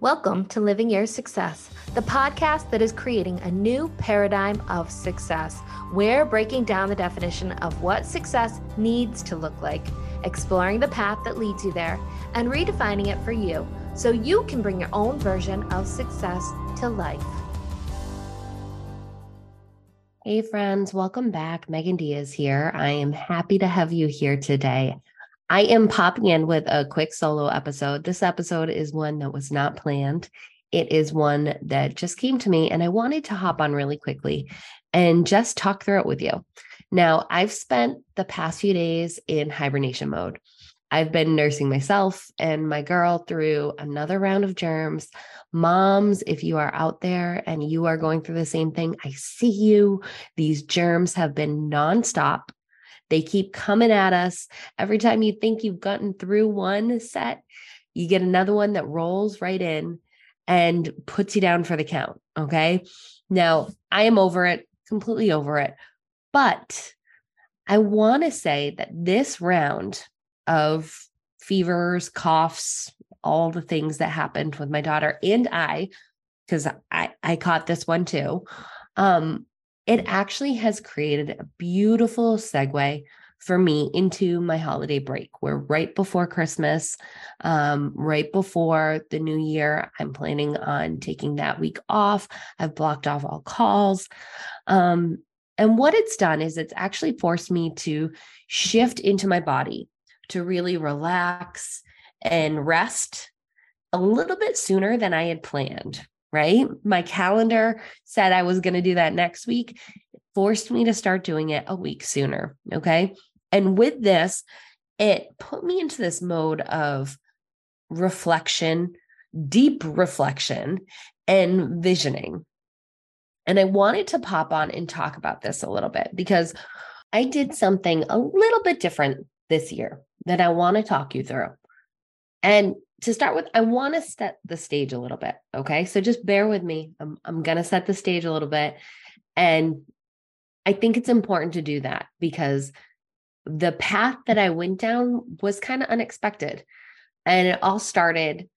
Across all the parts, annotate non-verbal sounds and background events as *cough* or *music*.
Welcome to Living Your Success, the podcast that is creating a new paradigm of success. We're breaking down the definition of what success needs to look like, exploring the path that leads you there, and redefining it for you so you can bring your own version of success to life. Hey, friends, welcome back. Megan Dias here. I am happy to have you here today. I am popping in with a quick solo episode. This episode is one that was not planned. It is one that just came to me, and I wanted to hop on really quickly and just talk through it with you. Now, I've spent the past few days in hibernation mode. I've been nursing myself and my girl through another round of germs. Moms, if you are out there and you are going through the same thing, I see you. These germs have been nonstop they keep coming at us. Every time you think you've gotten through one set, you get another one that rolls right in and puts you down for the count. Okay. Now, I am over it, completely over it. But I want to say that this round of fevers, coughs, all the things that happened with my daughter and I, because I, I caught this one too. Um, it actually has created a beautiful segue for me into my holiday break. We're right before Christmas, um, right before the new year. I'm planning on taking that week off. I've blocked off all calls. Um, and what it's done is it's actually forced me to shift into my body to really relax and rest a little bit sooner than I had planned right? My calendar said I was going to do that next week, it forced me to start doing it a week sooner. Okay. And with this, it put me into this mode of reflection, deep reflection, and visioning. And I wanted to pop on and talk about this a little bit because I did something a little bit different this year that I want to talk you through. And to start with, I want to set the stage a little bit. Okay. So just bear with me. I'm, I'm going to set the stage a little bit. And I think it's important to do that because the path that I went down was kind of unexpected. And it all started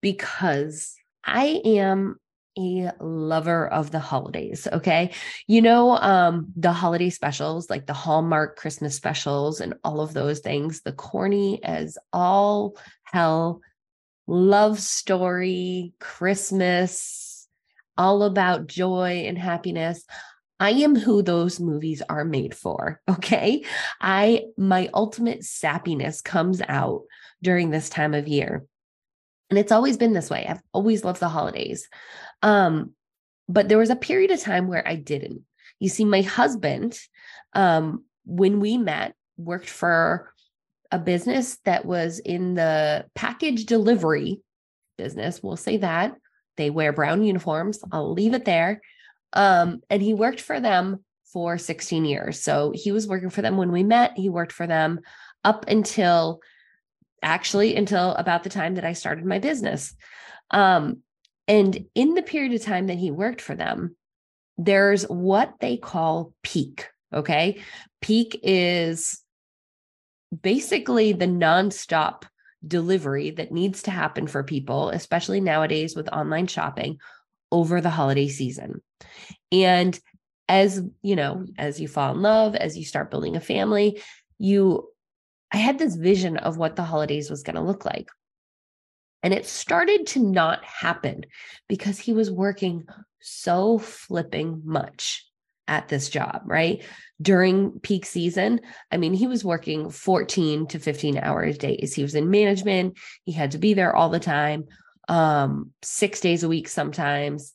because I am a lover of the holidays. Okay. You know, um, the holiday specials, like the Hallmark Christmas specials and all of those things, the corny as all hell love story, Christmas, all about joy and happiness. I am who those movies are made for. *laughs* Okay. I, my ultimate sappiness comes out during this time of year. And it's always been this way. I've always loved the holidays. Um, but there was a period of time where I didn't. You see, my husband, um, when we met, worked for a business that was in the package delivery business. We'll say that. They wear brown uniforms. I'll leave it there. Um, and he worked for them for 16 years. So he was working for them when we met. He worked for them up until actually until about the time that I started my business. Um, and in the period of time that he worked for them, there's what they call peak. Okay. Peak is basically the nonstop delivery that needs to happen for people, especially nowadays with online shopping over the holiday season. And as you know, as you fall in love, as you start building a family, you, I had this vision of what the holidays was going to look like. And it started to not happen because he was working so flipping much at this job, right? During peak season, I mean, he was working 14 to 15 hours days. He was in management, he had to be there all the time, um, six days a week sometimes.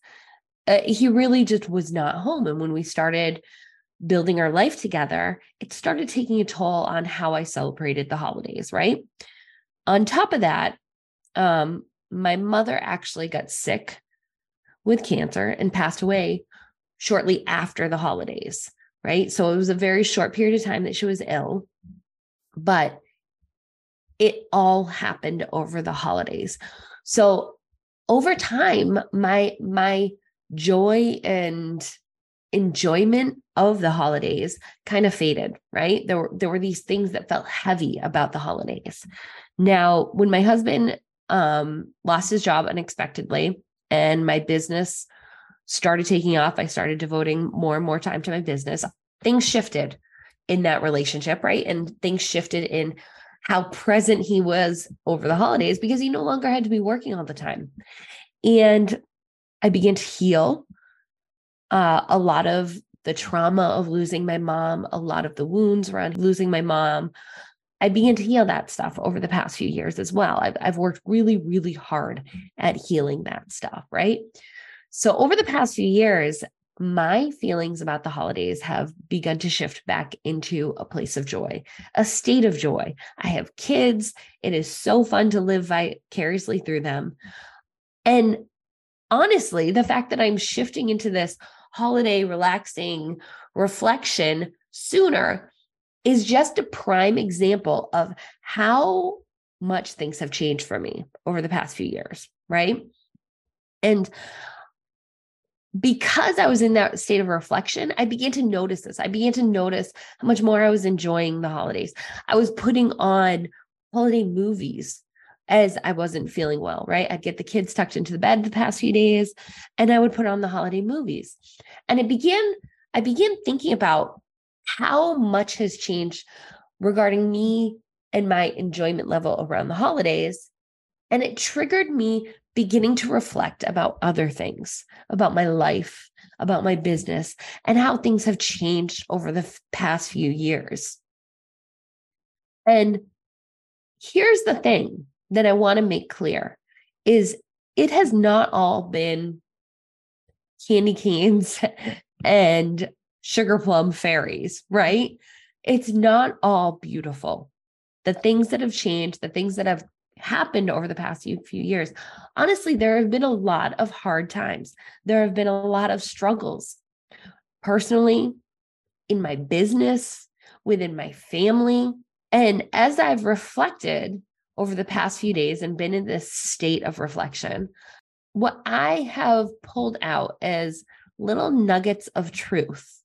Uh, he really just was not home. And when we started building our life together, it started taking a toll on how I celebrated the holidays, right? On top of that, um, my mother actually got sick with cancer and passed away shortly after the holidays, right? So it was a very short period of time that she was ill, but it all happened over the holidays. So over time, my my joy and enjoyment of the holidays kind of faded, right? There were there were these things that felt heavy about the holidays. Now, when my husband um, lost his job unexpectedly, and my business started taking off. I started devoting more and more time to my business. Things shifted in that relationship, right? And things shifted in how present he was over the holidays because he no longer had to be working all the time. And I began to heal uh, a lot of the trauma of losing my mom, a lot of the wounds around losing my mom. I began to heal that stuff over the past few years as well. I've, I've worked really, really hard at healing that stuff, right? So, over the past few years, my feelings about the holidays have begun to shift back into a place of joy, a state of joy. I have kids. It is so fun to live vicariously through them. And honestly, the fact that I'm shifting into this holiday relaxing reflection sooner is just a prime example of how much things have changed for me over the past few years, right? And because I was in that state of reflection, I began to notice this. I began to notice how much more I was enjoying the holidays. I was putting on holiday movies as I wasn't feeling well, right? I'd get the kids tucked into the bed the past few days and I would put on the holiday movies. And it began, I began thinking about how much has changed regarding me and my enjoyment level around the holidays. And it triggered me beginning to reflect about other things, about my life, about my business, and how things have changed over the past few years. And here's the thing that I want to make clear is it has not all been candy canes *laughs* and sugar plum fairies, right? It's not all beautiful. The things that have changed, the things that have happened over the past few, years. Honestly, there have been a lot of hard times. There have been a lot of struggles personally, in my business, within my family. And as I've reflected over the past few days and been in this state of reflection, what I have pulled out as little nuggets of truth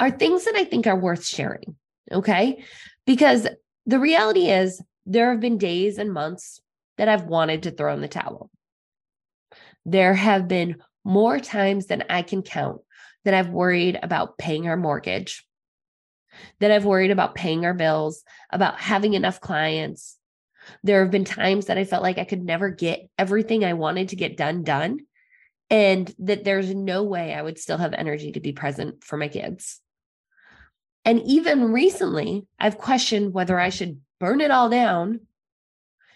are things that I think are worth sharing. Okay. Because the reality is, there have been days and months that I've wanted to throw in the towel. There have been more times than I can count that I've worried about paying our mortgage, that I've worried about paying our bills, about having enough clients. There have been times that I felt like I could never get everything I wanted to get done done, and that there's no way I would still have energy to be present for my kids. And even recently, I've questioned whether I should burn it all down,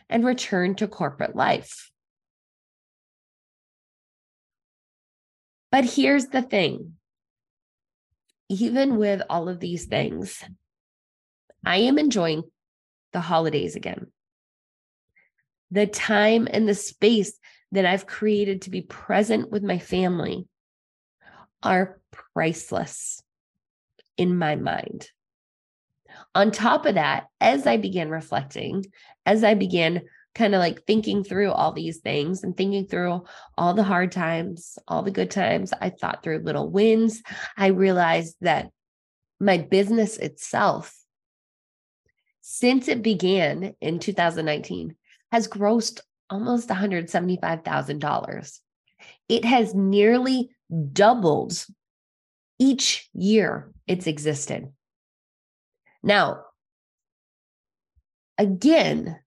and return to corporate life. But here's the thing even with all of these things, I am enjoying the holidays again. The time and the space that I've created to be present with my family are priceless in my mind. On top of that, as I began reflecting, as I began kind of like thinking through all these things and thinking through all the hard times, all the good times, I thought through little wins. I realized that my business itself, since it began in 2019, has grossed almost $175,000. It has nearly doubled each year it's existed. Now, again,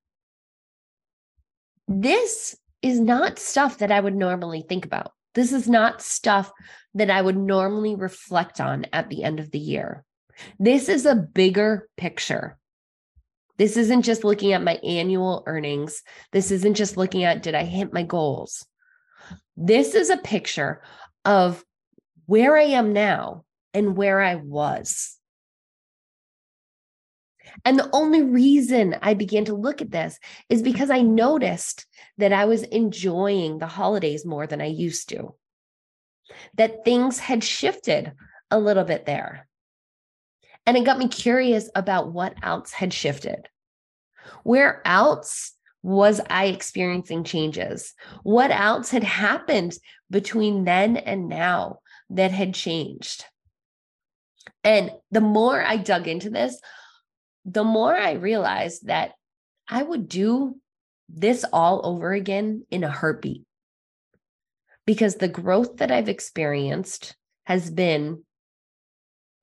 this is not stuff that I would normally think about. This is not stuff that I would normally reflect on at the end of the year. This is a bigger picture. This isn't just looking at my annual earnings. This isn't just looking at did I hit my goals. This is a picture of where I am now and where I was. And the only reason I began to look at this is because I noticed that I was enjoying the holidays more than I used to, that things had shifted a little bit there. And it got me curious about what else had shifted. Where else was I experiencing changes? What else had happened between then and now that had changed? And the more I dug into this, the more I realized that I would do this all over again in a heartbeat because the growth that I've experienced has been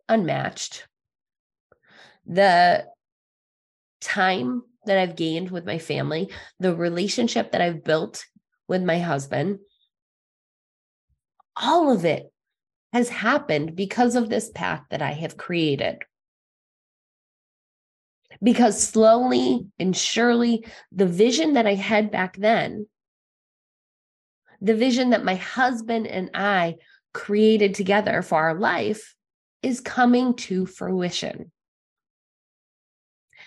unmatched. The time that I've gained with my family, the relationship that I've built with my husband, all of it has happened because of this path that I have created. Because slowly and surely, the vision that I had back then, the vision that my husband and I created together for our life, is coming to fruition.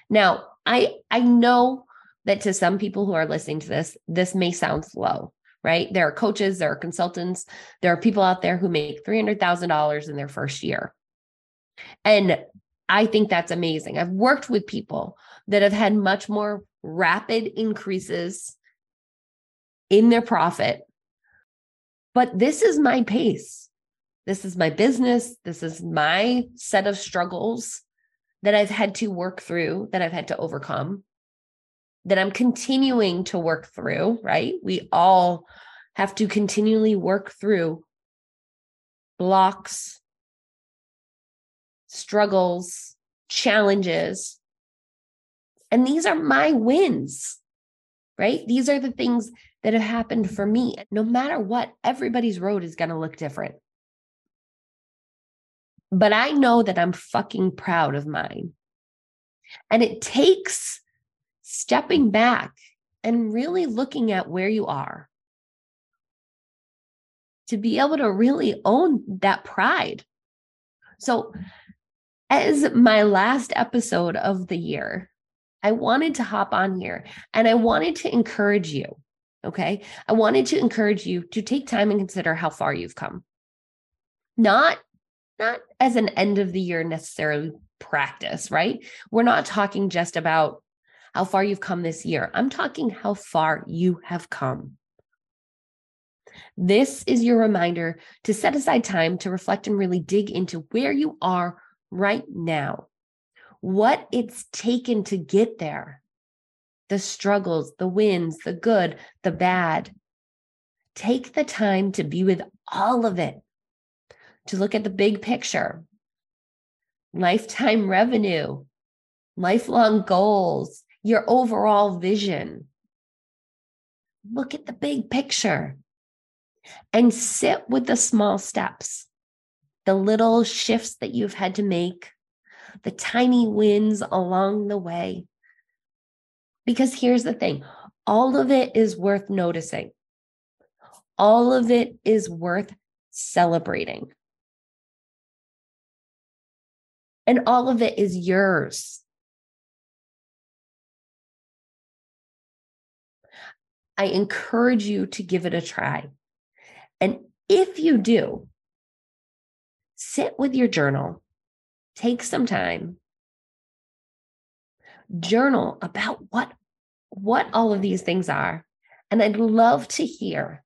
Now, I I know that to some people who are listening to this, this may sound slow right? There are coaches, there are consultants, there are people out there who make $300,000 in their first year. And I think that's amazing. I've worked with people that have had much more rapid increases in their profit. But this is my pace. This is my business. This is my set of struggles that I've had to work through, that I've had to overcome that I'm continuing to work through, right? We all have to continually work through blocks, struggles, challenges. And these are my wins, right? These are the things that have happened for me. No matter what, everybody's road is going to look different. But I know that I'm fucking proud of mine. And it takes stepping back and really looking at where you are to be able to really own that pride. So, as my last episode of the year, I wanted to hop on here and I wanted to encourage you. Okay. I wanted to encourage you to take time and consider how far you've come. Not not as an end of the year necessarily practice, right? We're not talking just about how far you've come this year. I'm talking how far you have come. This is your reminder to set aside time to reflect and really dig into where you are right now, what it's taken to get there, the struggles, the wins, the good, the bad. Take the time to be with all of it, to look at the big picture, lifetime revenue, lifelong goals, your overall vision. Look at the big picture and sit with the small steps, the little shifts that you've had to make, the tiny wins along the way. Because here's the thing all of it is worth noticing, all of it is worth celebrating. And all of it is yours. I encourage you to give it a try. And if you do, sit with your journal, take some time, journal about what what all of these things are. And I'd love to hear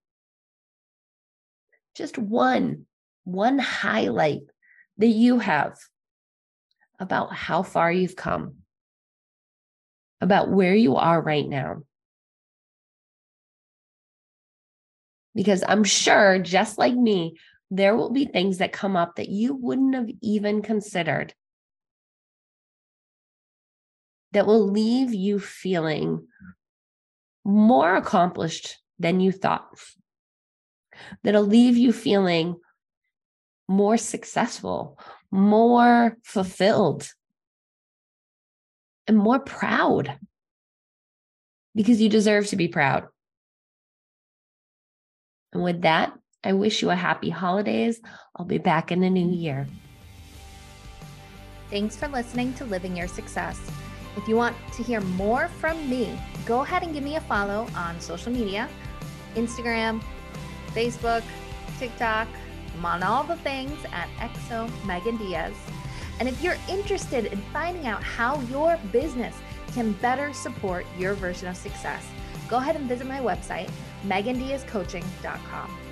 just one one highlight that you have about how far you've come, about where you are right now. Because I'm sure, just like me, there will be things that come up that you wouldn't have even considered that will leave you feeling more accomplished than you thought, that'll leave you feeling more successful, more fulfilled, and more proud because you deserve to be proud. And with that, I wish you a happy holidays. I'll be back in the new year. Thanks for listening to Living Your Success. If you want to hear more from me, go ahead and give me a follow on social media Instagram, Facebook, TikTok. I'm on all the things at Exo Megan Dias. And if you're interested in finding out how your business can better support your version of success, go ahead and visit my website, megandiascoaching.com.